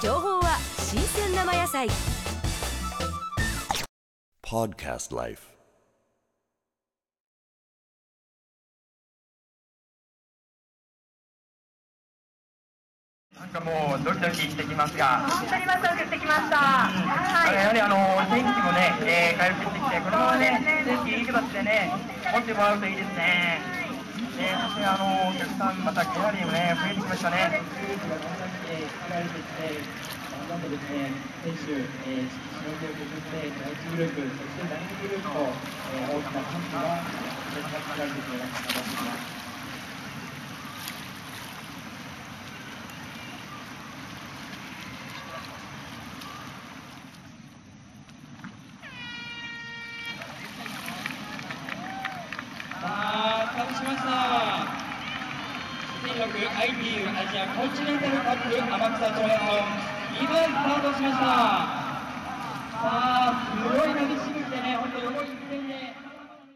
情報は新鮮生野菜 Podcast Life. なんかもうドキドキしてきますが、本当にワクワクしてきました。あはい。やはりあの天気もね、えー回復してきて、このままね、天気いい形でね、持ってもらうといいですね。えーそしてあのお客さん、またギャラリーもね、増えてきましたね。頑張ってですね、選手、えー、白手を削って、第1グループ、そして第2グループと、えー、大きな歓喜が、えー、作られています。さあ、スタートしました。2006 ITU アジアコンチネンタルカップ天草トライアスロン、今スタートしました。